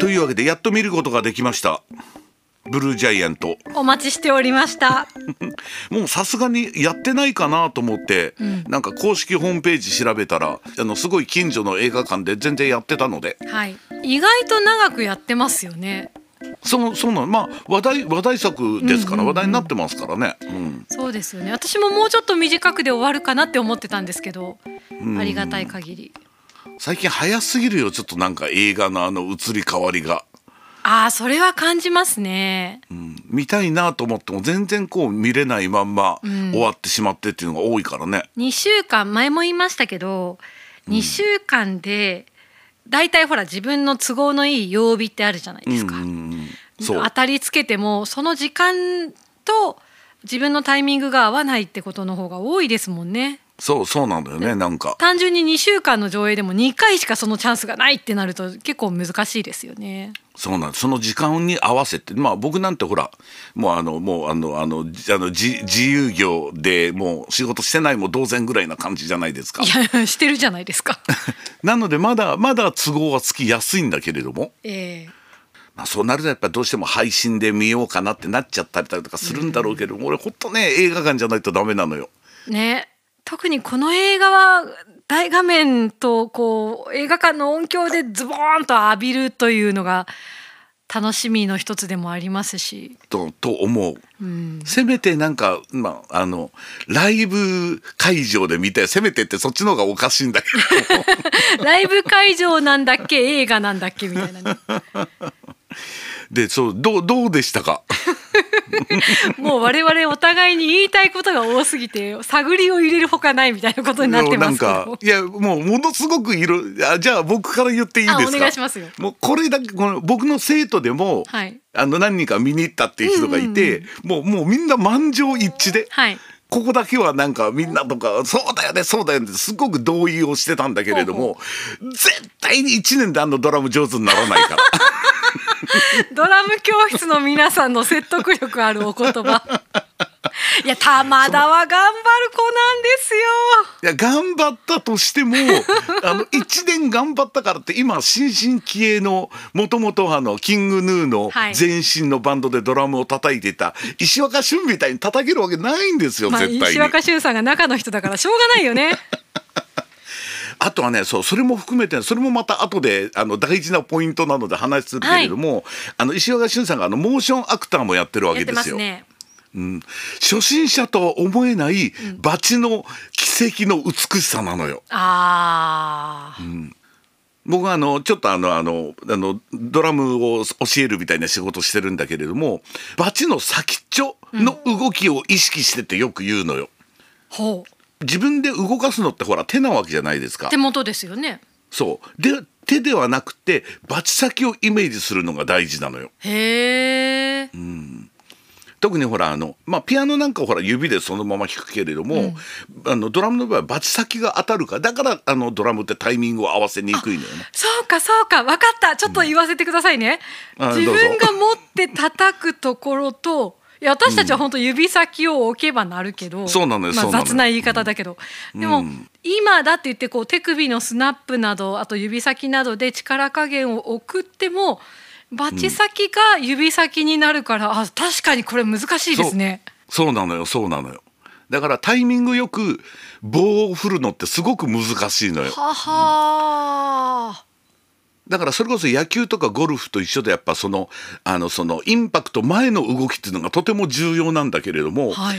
というわけでやっと見ることができました。ブルージャイアントお待ちしておりました。もうさすがにやってないかなと思って、なんか公式ホームページ調べたらあのすごい近所の映画館で全然やってたので。はい。意外と長くやってますよねそのそのまあ話題話題作ですから、うんうんうん。話題になってますからね、うん。そうですよね。私ももうちょっと短くで終わるかなって思ってたんですけど、うん。ありがたい限り。最近早すぎるよちょっとなんか映画のあの移り変わりが、ああそれは感じますね。うん。見たいなと思っても全然こう見れないまんまん。終わってしまってっていうのが多いからね、2週間前も言いましたけど2週間で大体ほら自分の都合のいい曜日ってあるじゃないですか、うんうんうん当たりつけてもその時間と自分のタイミングが合わないってことの方が多いですもんね。そうそうなんだよねなんか。単純に2週間の上映でも2回しかそのチャンスがないってなると結構難しいですよね。そうなんです。その時間に合わせてまあ僕なんてほらもうあのもうあのあのじあの自自由業でもう仕事してないも同然ぐらいな感じじゃないですか。いや してるじゃないですか。なのでまだまだ都合はつきやすいんだけれども、えまあ、そうなるとやっぱりどうしても配信で見ようかなってなっちゃったりとかするんだろうけど、俺ほんとね映画館じゃないとダメなのよ。えね。特にこの映画は大画面とこう映画館の音響でズボーンと浴びるというのが楽しみの一つでもありますし、とと思う。うん、せめてなんか、まあ、あのライブ会場で見てせめてってそっちの方がおかしいんだけど。ライブ会場なんだっけ映画なんだっけみたいなねでそうどうどうでしたか？もう我々お互いに言いたいことが多すぎて探りを入れるほかないみたいなことになってますけなんどかいやもうものすごくいろあじゃあ僕から言っていいですか？あお願いしますよ。もうこれだけこの僕の生徒でも、はい。あの何人か見に行ったっていう人がいて、もうもうみんな満場一致で、はい。ここだけはなんかみんなとか「そうだよねそうだよね」ってすごく同意をしてたんだけれども絶対に1年であのドラム上手にならないから。ドラム教室の皆さんの説得力あるお言葉。いや玉田は頑張る子なんですよ。いや頑張ったとしても あの1年頑張ったからって今新進気鋭のもともとあのキングヌーのはい。前身のバンドでドラムを叩いていた石若俊みたいに叩けるわけないんですよ、まあ絶対に。石若俊さんが中の人だからしょうがないよねあとはねそうそれも含めてそれもまた後であの大事なポイントなので話するけれども、あの石若俊さんがあのモーションアクターもやってるわけですすね。うん、初心者とは思えないバチの奇跡の美しさなのよ。あー、僕はあのちょっとあのあのあのドラムを教えるみたいな仕事してるんだけれどもバチの先っちょの動きを意識してってよく言うのよ。ほう自分で動かすのってほら手なわけじゃないですか。手。元ですよね。そう。で手ではなくてバチ先をイメージするのが大事なのよ。へえ、特にほらあの、まあ、ピアノなんかほら指でそのまま弾くけれども、あのドラムの場合はバチ先が当たるか。らだからあのドラムってタイミングを合わせにくいのよね。そうかそうか。分かった。ちょっと言わせてくださいね、うぞ。分が持って叩くところといや私たちは本当指先を置けばなるけど、そうなのよまあ、雑な言い方だけど、でも、うん今だって言ってこう手首のスナップなどあと指先などで力加減を送ってもバチ先が指先になるから、あ確かにこれ難しいですね。そうなのよそうなのよ。だからタイミングよく棒を振るのってすごく難しいのよ。ははだからそれこそ野球とかゴルフと一緒でやっぱそのあのそのインパクト前の動きっていうのがとても重要なんだけれども、はい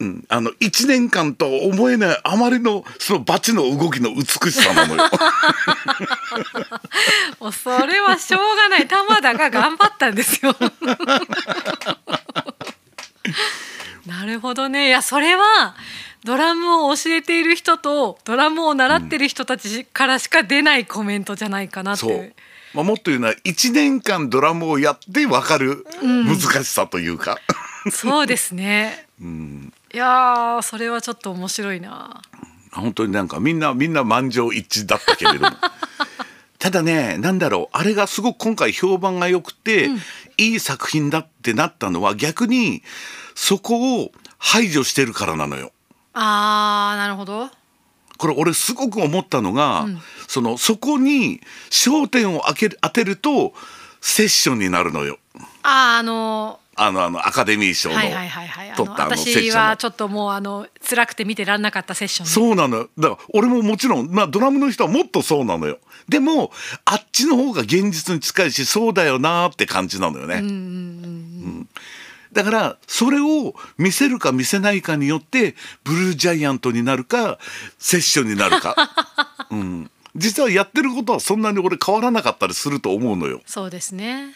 うん、あの1年間とは思えないあまりのそのバチの動きの美しさなのよ。もうそれはしょうがない玉田が頑張ったんですよ。なるほどねいやそれはドラムを教えている人とドラムを習ってる人たちからしか出ないコメントじゃないかなってそう。まあ、もっと言うのは1年間ドラムをやって分かる難しさというか、そうですね。うん、いやーそれはちょっと面白いな。本当になんかみんなみんな満場一致だったけれどもただねなんだろうあれがすごく今回評判が良くて、いい作品だってなったのは逆にそこを排除してるからなのよ。あーなるほどこれ俺すごく思ったのが、そのそこに焦点を当てる当てるとセッションになるのよ。あーあのあのあのアカデミー賞の取ったあのセッシ私ョンの。はちょっともうあの辛くて見てらんなかったセッションねそうなの。よだから俺ももちろん、まあ、ドラムの人はもっとそうなのよ。でもあっちの方が現実に近いしそうだよなーって感じなのよね、うんだからそれを見せるか見せないかによってブルージャイアントになるかセッションになるか、うん、実はやってることはそんなに俺変わらなかったりすると思うのよ。そうですね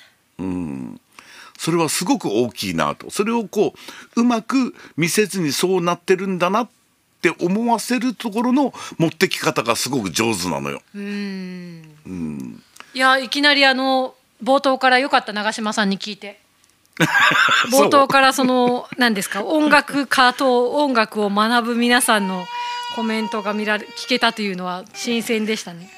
それはすごく大きいなと。それをこううまく見せずにそうなってるんだなって思わせるところの持ってき方がすごく上手なのよ。いやいきなりあの冒頭からよかった長嶋さんに聞いて。冒頭からその何ですか？音楽家と音楽を学ぶ皆さんのコメントが見られ聞けたというのは新鮮でしたね。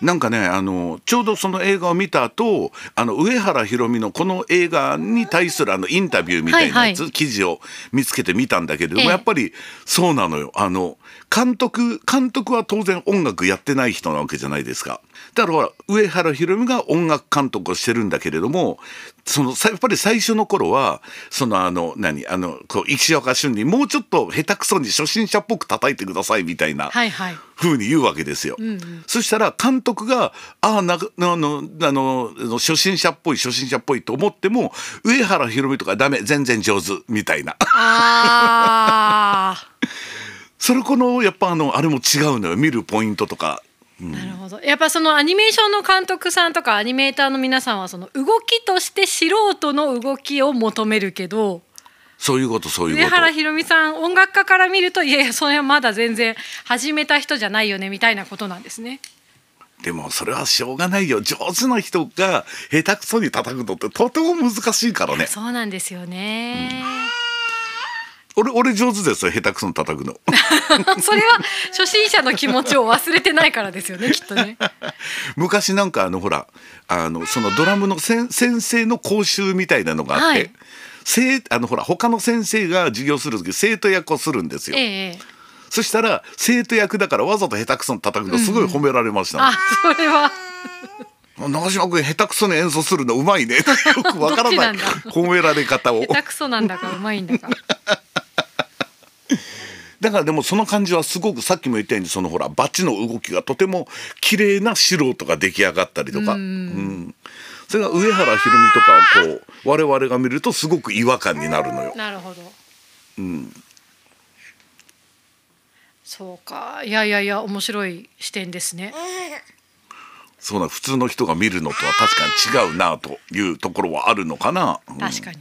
なんかねあのちょうどその映画を見た後あの上原ひろみのこの映画に対するあのインタビューみたいなやつ、はいは記事を見つけてみたんだけれども、ええ。やっぱりそうなのよ。あの監督監督は当然音楽やってない人なわけじゃないですか。だからほら上原ひろみが音楽監督をしてるんだけれどもそのさやっぱり最初の頃はそのあの何あのこう石岡俊にもうちょっと下手くそに初心者っぽく叩いてくださいみたいな。はいはい。風に言うわけですよ。そしたら監督がああなあのあの初心者っぽい初心者っぽいと思っても上原ひろみとかダメ全然上手みたいなあ それこのやっぱあのあれも違うのよ見るポイントとか。あ、なるほど。やっぱそのアニメーションの監督さんとかアニメーターの皆さんはその動きとして素人の動きを求めるけど。そういうことそういうこと。上原ひろみさん音楽家から見るといやいやそれはまだ全然始めた人じゃないよねみたいなことなんですね。でもそれはしょうがないよ上手な人が下手くそに叩くのってとても難しいからね。そうなんですよね。俺俺上手ですよ下手くそに叩くの。それは初心者の気持ちを忘れてないからですよね きっとね。昔なんかあのほらあのそのドラムの先先生の講習みたいなのがあって、はい生あのほら他の先生が授業する時生徒役をするんですよ。ええ。そしたら生徒役だからわざと下手くそに叩くのすごい褒められました、あそれは 長嶋君下手くそに演奏するのうまいねよくわからない褒められ方を下手くそなんだかうまいんだか。だからでもその感じはすごくさっきも言ったようにそのほらバチの動きがとても綺麗な素人が出来上がったりとか、うんそれが上原ひろみとかをこう我々が見るとすごく違和感になるのよ。なるほど。そうかいやいやいや面白い視点ですね。そうな普通の人が見るのとは確かに違うなというところはあるのかな。うん確かに。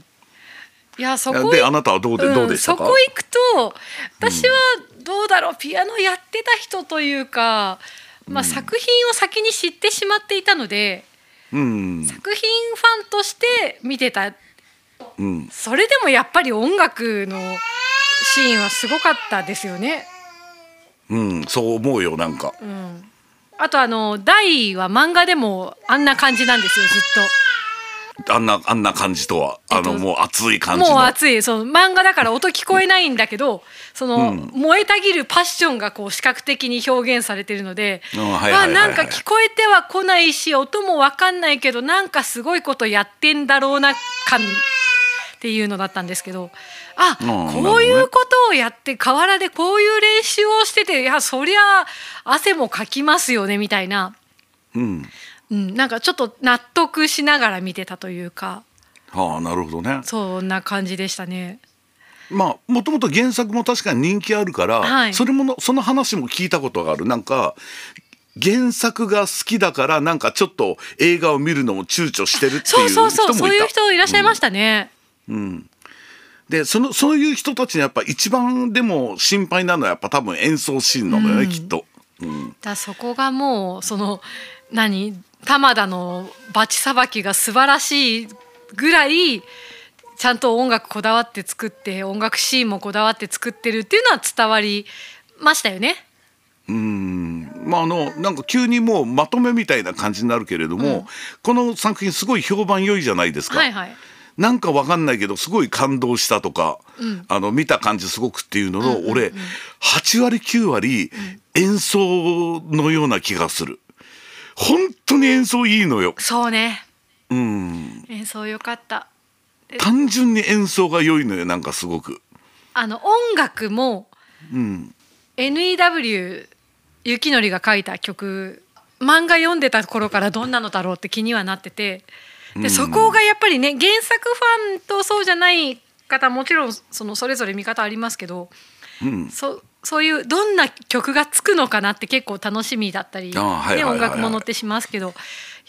いやそこであなたはどうで、うんどうでしたか？そこ行くと私はどうだろう、ピアノやってた人というか、まあ、作品を先に知ってしまっていたので、うん。作品ファンとして見てた。うん。それでもやっぱり音楽のシーンはすごかったですよね。うん、そう思うよなんか。あとあの大は漫画でもあんな感じなんですよずっあんなあんな感じとはあの、えっともう熱いと。感じの。もう熱いその漫画だから音聞こえないんだけどその、燃えたぎるパッションがこう視覚的に表現されてるので、うんはいはいはいはいあなんか聞こえては来ないし音も分かんないけどなんかすごいことやってんだろうな感っていうのだったんですけどあ、うんこういうことをやって河原でこういう練習をしてていやそりゃ汗もかきますよねみたいな、うん。うん、なんかちょっと納得しながら見てたというか。はあなるほどね。そんな感じでしたね。まあもともと原作も確かに人気あるから、はい。それものその話も聞いたことがある。なんか原作が好きだからなんかちょっと映画を見るのも躊躇してるってそいうう人もいた。そうそうそういう人いらっしゃいましたね。でそのそういう人たちにやっぱ一番でも心配なのはやっぱ多分演奏シーンなのよね、きっと。うん。だそこがもうその何？玉田のバチさばきが素晴らしいぐらいちゃんと音楽こだわって作って音楽シーンもこだわって作ってるっていうのは伝わりましたよね。まああのなんか急にもうまとめみたいな感じになるけれども、この作品すごい評判良いじゃないですか。はいはい。なんかわかんないけどすごい感動したとか、あの見た感じすごくっていうのの、俺8割9割演奏のような気がする本当に演奏いいのよ。そうね。うん。演奏良かった。単純に演奏が良いのよなんかすごく。あの音楽もうん。NEW 雪のりが書いた曲漫画読んでた頃からどんなのだろうって気にはなっててでそこがやっぱりね原作ファンとそうじゃない方もちろんそのそれぞれ見方ありますけど、うん。そそういうどんな曲がつくのかなって結構楽しみだったり、音楽ものってしますけどい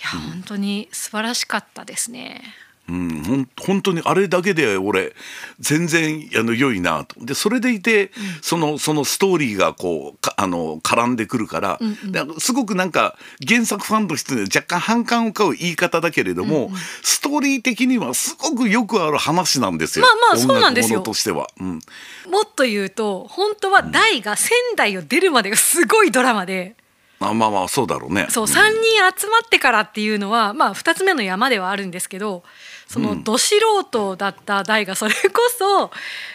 や本当に素晴らしかったですね。うん、ほん本当にあれだけで俺全然あの良いなと。でそれでいて、そのそのストーリーがこうかあの絡んでくるから,、だからすごくなんか原作ファンとして若干反感を買う言い方だけれども、ストーリー的にはすごくよくある話なんですよ。まあまあそうなんですよ。としては、うん、もっと言うと本当は大が仙台を出るまでがすごいドラマで。あまあまあそうだろうね。そううん。3人集まってからっていうのは、まあ、2つ目の山ではあるんですけどそのど素人だった大がそれこそ、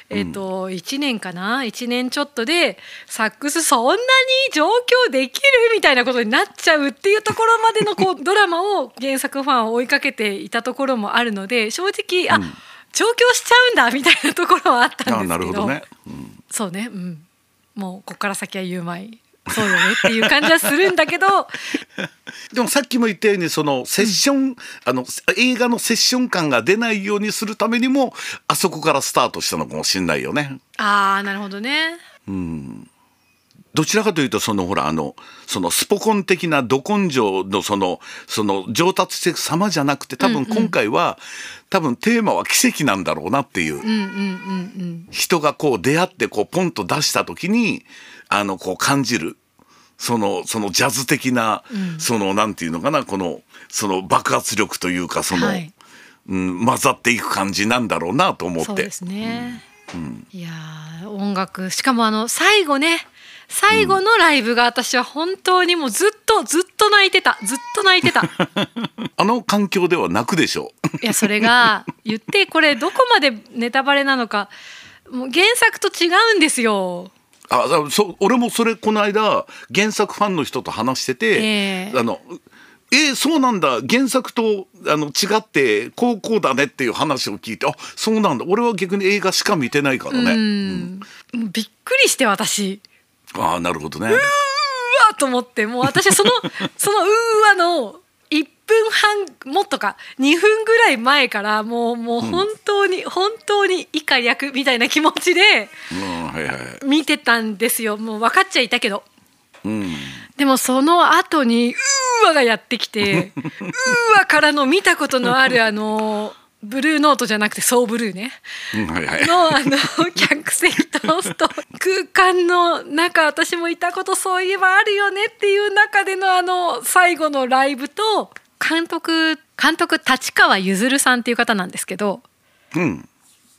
えー、と1年かな？1年ちょっとでサックスそんなに上京できる？みたいなことになっちゃうっていうところまでのこう ドラマを原作ファンを追いかけていたところもあるので正直あ、上京しちゃうんだみたいなところはあったんですけど。あなるほどね。うん。そうね。うん。もうここから先は言うまいそうよねっていう感じはするんだけど。でもさっきも言ったようにそのセッション、あの映画のセッション感が出ないようにするためにもあそこからスタートしたのかもしれないよね。ああなるほどねどちらかというとそのほらあのそのスポコン的など根性のそのその上達していく様じゃなくて多分今回は、多分テーマは奇跡なんだろうなっていう。うんうんうんうん人がこう出会ってこうポンと出した時にあのこう感じる。そのそのジャズ的な、そのなんていうのかなこのその爆発力というかその、はい。うん、混ざっていく感じなんだろうなと思って。そうですね、いやー音楽しかもあの最後ね最後のライブが私は本当にもうずっとずっと泣いてた。ずっと泣いてた。あの環境では泣くでしょ いやそれが言ってこれどこまでネタバレなのか。もう原作と違うんですよ。あだそう俺もそれこの間原作ファンの人と話してて、ええ。あのえーそうなんだ。原作とあの違ってこうこうだねっていう話を聞いてあそうなんだ。俺は逆に映画しか見てないからうね、うびっくりして私ああなるほどね。うわーと思ってもう私はその そのうーわの1分半もっとか2分ぐらい前からもうもう本当に、本当に以下略みたいな気持ちで見てたんですよ。もう分かっちゃいたけど。うん。でもその後にうーわがやってきて うーわからの見たことのあるあのブルーノートじゃなくてソーブルーね。うんはいはい。のあの客席とスト空間の中私もいたことそういえばあるよねっていう中でのあの最後のライブと監督監督立川譲さんっていう方なんですけどうん。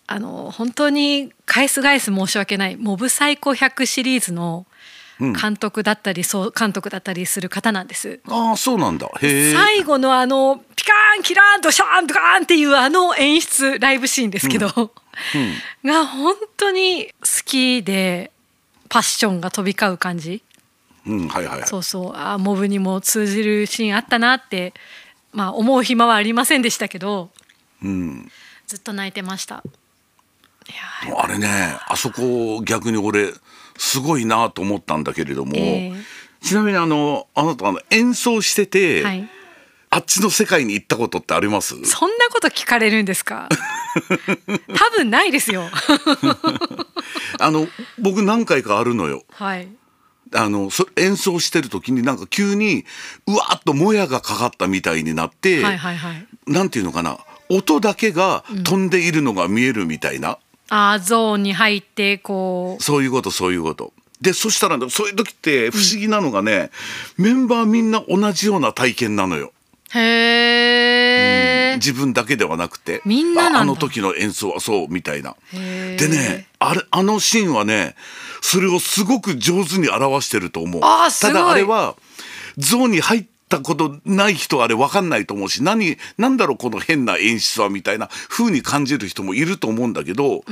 あの本当に返す返す申し訳ない「モブサイコ100」シリーズのうん監督だったり総監督だったりする方なんです。ああそうなんだ。最後のあのピカーンキラーンドシャーンドカーンっていうあの演出ライブシーンですけど、が本当に好きでパッションが飛び交う感じ。うんはいはいそうそう。あモブにも通じるシーンあったなって、まあ、思う暇はありませんでしたけどうん。ずっと泣いてました。あれねあそこ逆に俺すごいなと思ったんだけれども、えちなみにあのあなたあの演奏してて、ーはい、あっちの世界に行ったことってあります？そんなこと聞かれるんですか？多分ないですよ。あの僕何回かあるのよ。はい。あのそ演奏してる時になんか急にうわーっともやがかかったみたいになって、はいはいはい。なんていうのかな？音だけが飛んでいるのが見えるみたいな、あーゾーンに入ってこうそういうことそういうこと。でそしたらねそういう時って不思議なのがね、メンバーみんな同じような体験なのよ。へえ。自分だけではなくてみんなああの時の演奏はそうみたいな。でねあれあのシーンはねそれをすごく上手に表してると思う。ただあれはゾーンに入ったことない人はあれ分かんないと思うし何なんだろうこの変な演出はみたいな風に感じる人もいると思うんだけど、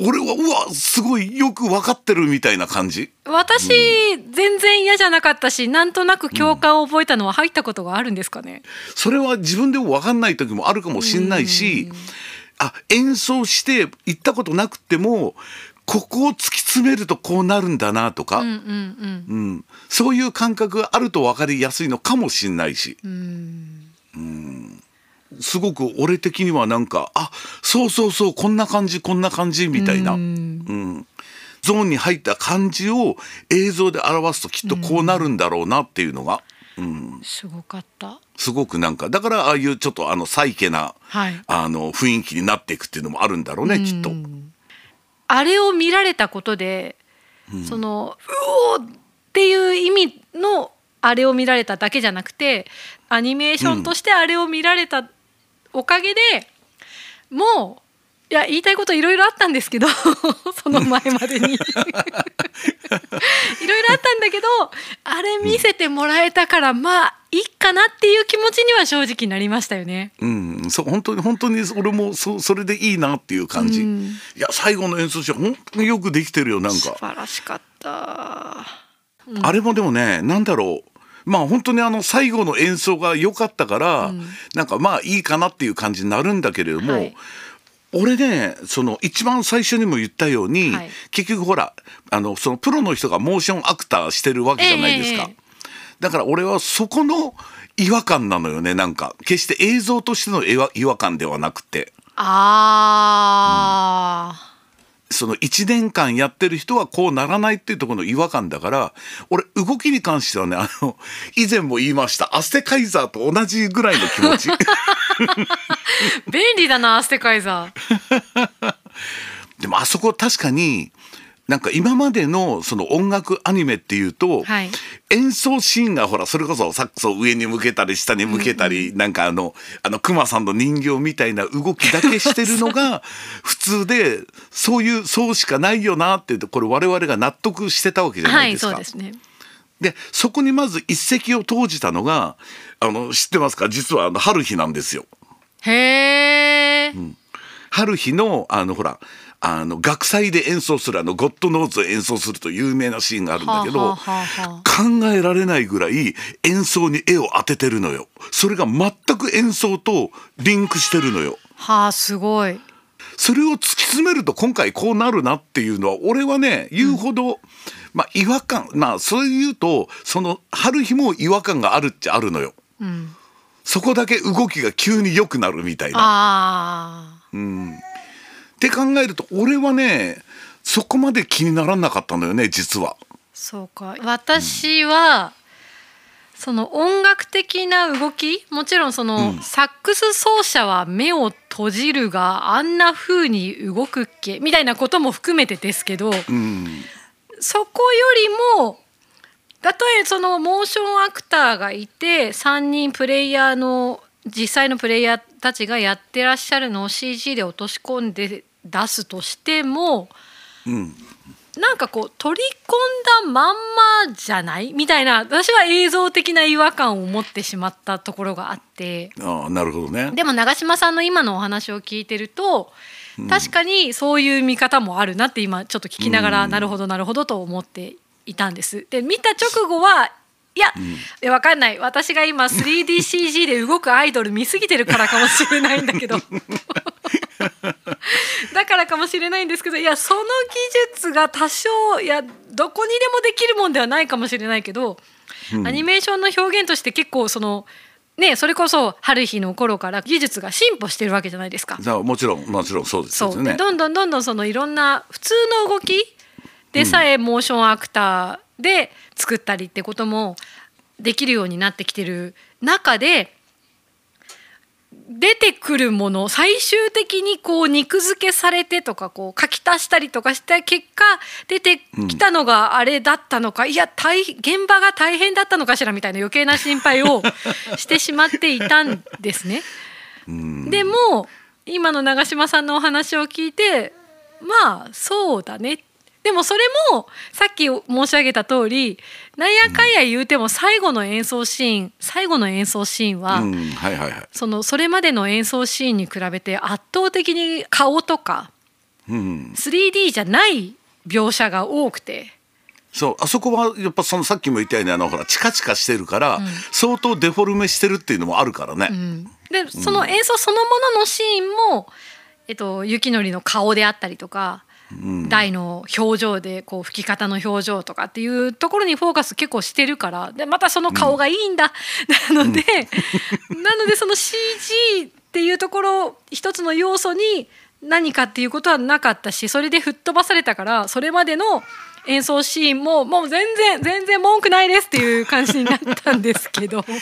俺はうわすごいよく分かってるみたいな感じ。私、全然嫌じゃなかったしなんとなく共感を覚えたのは入ったことがあるんですかね、それは自分でも分かんない時もあるかもしんないし、あ演奏して行ったことなくてもここを突き詰めるとこうなるんだなとか、うんうんうん。そういう感覚があると分かりやすいのかもしんないし、うん。うん。すごく俺的にはなんかあそうそうそうこんな感じこんな感じみたいな、ううん。んゾーンに入った感じを映像で表すときっとこうなるんだろうなっていうのが、うん、すごかった。すごくなんかだからああいうちょっとあのサイケなはい。あの雰囲気になっていくっていうのもあるんだろうねきっと。あれを見られたことで、そのうおーっていう意味のあれを見られただけじゃなくてアニメーションとしてあれを見られたおかげで、もういや言いたいこといろいろあったんですけど その前までに だけどあれ見せてもらえたから、まあいいかなっていう気持ちには正直なりましたよね。うん、そう本当に本当に俺もそそれでいいなっていう感じ、うん。いや最後の演奏者本当によくできてるよなん素か、晴らしかった。あれもでもねなんだろう。まあ本当にあの最後の演奏が良かったから、なんかまあいいかなっていう感じになるんだけれども、はい俺ねその一番最初にも言ったように、はい結局ほらあのそのプロの人がモーションアクターしてるわけじゃないですか。ええだから俺はそこの違和感なのよねなんか決して映像としての違和違和感ではなくて。ああ、その1年間やってる人はこうならないっていうところの違和感だから俺動きに関してはねあの以前も言いましたアステカイザーと同じぐらいの気持ち 便利だなアステカイザー。でもあそこ確かになんか今までのその音楽アニメっていうと、はい演奏シーンがほらそれこそサックスを上に向けたり下に向けたり、なんかあのあのクマさんの人形みたいな動きだけしてるのが 普通でそういうそうしかないよなって言うとこれ我々が納得してたわけじゃなはいいですか。そうですね。でそこにまず一石を投じたのがあの知ってますか？実はあの春日なんですよ。へえ、春日のあのほらあの学祭で演奏するあの「ゴッドノーズ」を演奏すると有名なシーンがあるんだけど、はあはあはあは考えられないぐらい演奏に絵を当ててるのよ。それが全く演奏とリンクしてるのよ。はあすごい。それを突き詰めると今回こうなるなっていうのは俺はね言うほど、まあ違和感まあそういうとその春日も違和感があるっちゃあるのよ。うん、そこだけ動きが急に良くなるみたいな。ああ、って考えると俺はねそこまで気にならなかったのよね実は。そうか。私は、その音楽的な動きもちろんその、サックス奏者は目を閉じるがあんな風に動くっけみたいなことも含めてですけど、うんそこよりもたとえそのモーションアクターがいて3人プレイヤーの実際のプレイヤーたちがやってらっしゃるのを CG で落とし込んで出すとしてもうん。なんかこう取り込んだまんまじゃない？みたいな私は映像的な違和感を持ってしまったところがあって。ああなるほどね。でも長嶋さんの今のお話を聞いてると確かにそういう見方もあるなって今ちょっと聞きながら、なるほどなるほどと思っていたんです。で見た直後はいや、いやわかんない。私が今 3DCG で動くアイドル見すぎてるからかもしれないんだけど だからかもしれないんですけどいやその技術が多少いやどこにでもできるもんではないかもしれないけど、アニメーションの表現として結構そのねそれこそ春日の頃から技術が進歩してるわけじゃないですか。もちろんもちろんそうですよねで。どんどんどんどんそのいろんな普通の動きでさえモーションアクターで作ったりってこともできるようになってきてる中で出てくるもの最終的にこう肉付けされてとかこう書き足したりとかした結果出てきたのがあれだったのか、いや大現場が大変だったのかしらみたいな余計な心配をしてしまっていたんですね。でも今の長嶋さんのお話を聞いてまあそうだねでもそれもさっき申し上げた通りなんやかんや言うても最後の演奏シーン最後の演奏シーンは。そのそれまでの演奏シーンに比べて圧倒的に顔とかうん、3D じゃない描写が多くて。そうあそこはやっぱそのさっきも言ったようにあのほらチカチカしてるから、相当デフォルメしてるっていうのもあるからね。でその演奏そのもののシーンも、えっと、雪のりの顔であったりとか、大の表情でこう吹き方の表情とかっていうところにフォーカス結構してるからでまたその顔がいいんだ、なので、なのでその CG っていうところ一つの要素に何かっていうことはなかったしそれで吹っ飛ばされたからそれまでの演奏シーンももう全然全然文句ないですっていう感じになったんですけど。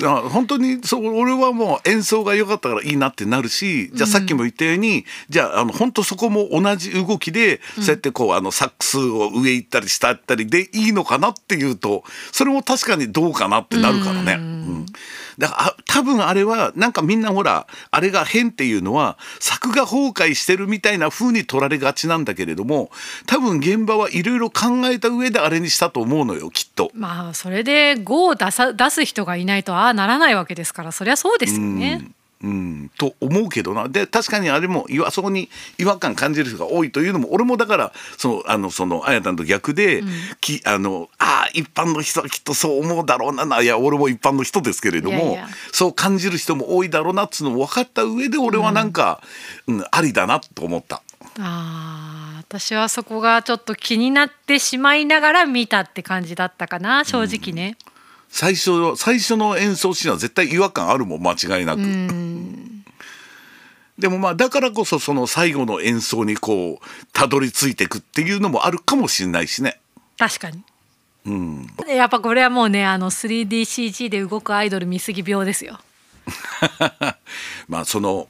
本当にそう俺はもう演奏が良かったからいいなってなるしじゃあさっきも言ったように、じゃああの本当そこも同じ動きで、そうやってこうあのサックスを上行ったり下行ったりでいいのかなっていうとそれも確かにどうかなってなるからね。うんだからあ多分あれはなんかみんなほらあれが変っていうのは作画崩壊してるみたいな風に取られがちなんだけれども多分現場はいろいろ考えた上であれにしたと思うのよきっと。まあそれで5を出さ出す人がいないとああならないわけですからそりゃそうですよね。うん、と思うけどな。で確かにあれもいわそこに違和感感じる人が多いというのも俺もだからそのあのそのあやたんと逆で、きあのあ一般の人はきっとそう思うだろうなないや俺も一般の人ですけれどもそう感じる人も多いだろうなっつうのも分かった上で俺はなんか、うん。ありだなと思った。ああ私はそこがちょっと気になってしまいながら見たって感じだったかな正直ね。最初最初の演奏シーンは絶対違和感あるもん間違いなく。でもまあだからこそその最後の演奏にこうたどり着いていくっていうのもあるかもしれないしね。確かに。うん、やっぱこれはもうねあの 3DCG で動くアイドル見過ぎ病ですよ。まあその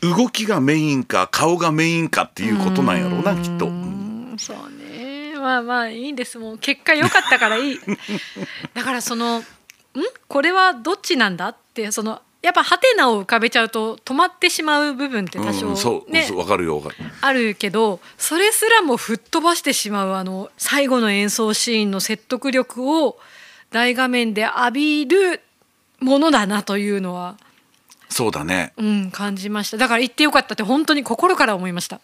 動きがメインか顔がメインかっていうことなんやろうなきっと。うんそうねまあまあいいんですもう結果良かったからいい だからそのん？これはどっちなんだ？ってそのやっぱハテナを浮かべちゃうと止まってしまう部分って多少、うん、そわかるよわかる。あるけどそれすらも吹っ飛ばしてしまうあの最後の演奏シーンの説得力を大画面で浴びるものだなというのは、そうだね。うん、感じましただから言ってよかったって本当に心から思いました。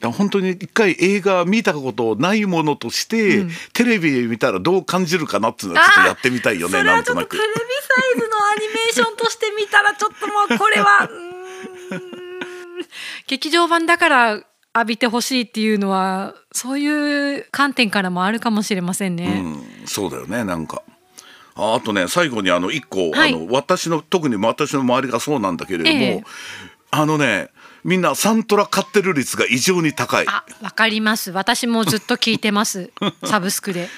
本当に一回映画見たことないものとして、テレビで見たらどう感じるかなっていうのはちょっとやってみたいよねなんとなくはちょっとテレ。ビサイズのアニメーションとして見たらちょっともうこれは 劇場版だから浴びてほしいっていうのはそういう観点からもあるかもしれませんね。うん、そうだよねなんか。ああとね最後にあの一個、はいあの私の特に私の周りがそうなんだけれども、ええあのねみんなサントラ買ってる率が異常に高い。あ、わかります。私もずっと聞いてます。サブスクで。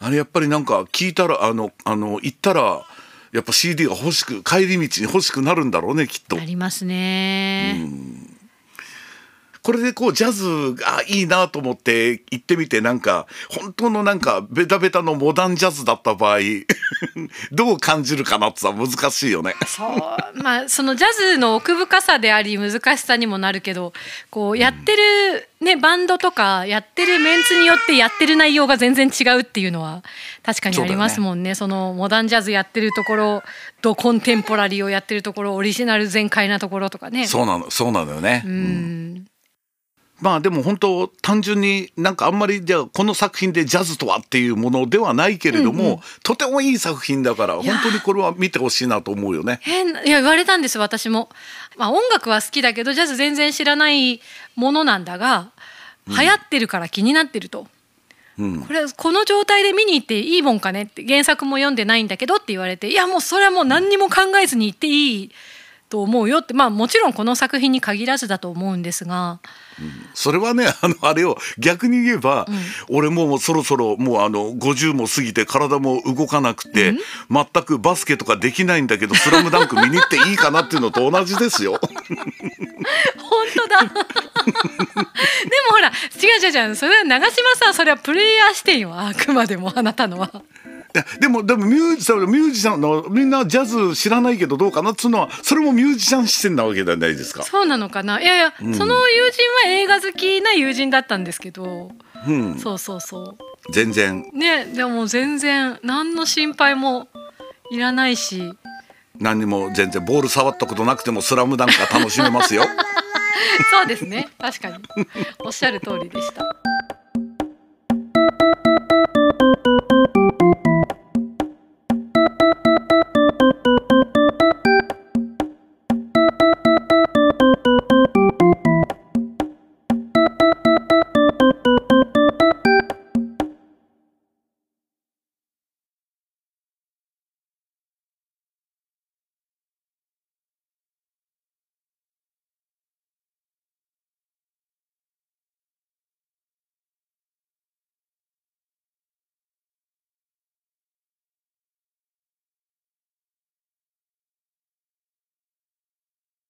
あれやっぱりなんか聞いたらあのあの行ったらやっぱ CD が欲しく帰り道に欲しくなるんだろうねきっとあ。りますね。これでこうジャズがいいなと思って行ってみてなんか本当のなんかベタベタのモダンジャズだった場合 どう感じるかなってさ難しいよね。そう、まあ、そのジャズの奥深さであり難しさにもなるけど。こうやってるね、バンドとかやってるメンツによってやってる内容が全然違うっていうのは確かにありますもんねそのモダンジャズやってるところドコンテンポラリーをやってるところオリジナル全開なところとかねそうなのそうなのよね。うんまあでも本当単純になんかあんまりじゃあこの作品でジャズとはっていうものではないけれども、とてもいい作品だから本当にこれは見てほしいなと思うよね。いや言われたんです私も、まあ、音楽は好きだけどジャズ全然知らないものなんだが流行ってるから気になってると、うん。これこの状態で見に行っていいもんかねって原作も読んでないんだけどって言われていやもうそれはもう何にも考えずに行っていいと思うよってまあもちろんこの作品に限らずだと思うんですが。それはねあのあれを逆に言えば、俺もうそろそろもうあの50も過ぎて体も動かなくて、全くバスケとかできないんだけど「スラムダンク見に行っていいかなっていうのと同じですよ。本当だ。でもほら違う違う違う。それは長嶋さんそれはプレイヤー視点よあくまでもあなたのは。やでもでもミュージシャンミュージシャンのみんなジャズ知らないけどどうかなっつうのはそれもミュージシャン視点なわけじゃないですか。そうなのかな？いやいや、その友人は映画好きな友人だったんですけど、うん、そうそうそ全然。うねでも全然何の心配もいらないし。何にも全然ボール触ったことなくてもスラムダンクが楽しめますよ。そうですね。確かに。おっしゃる通りでした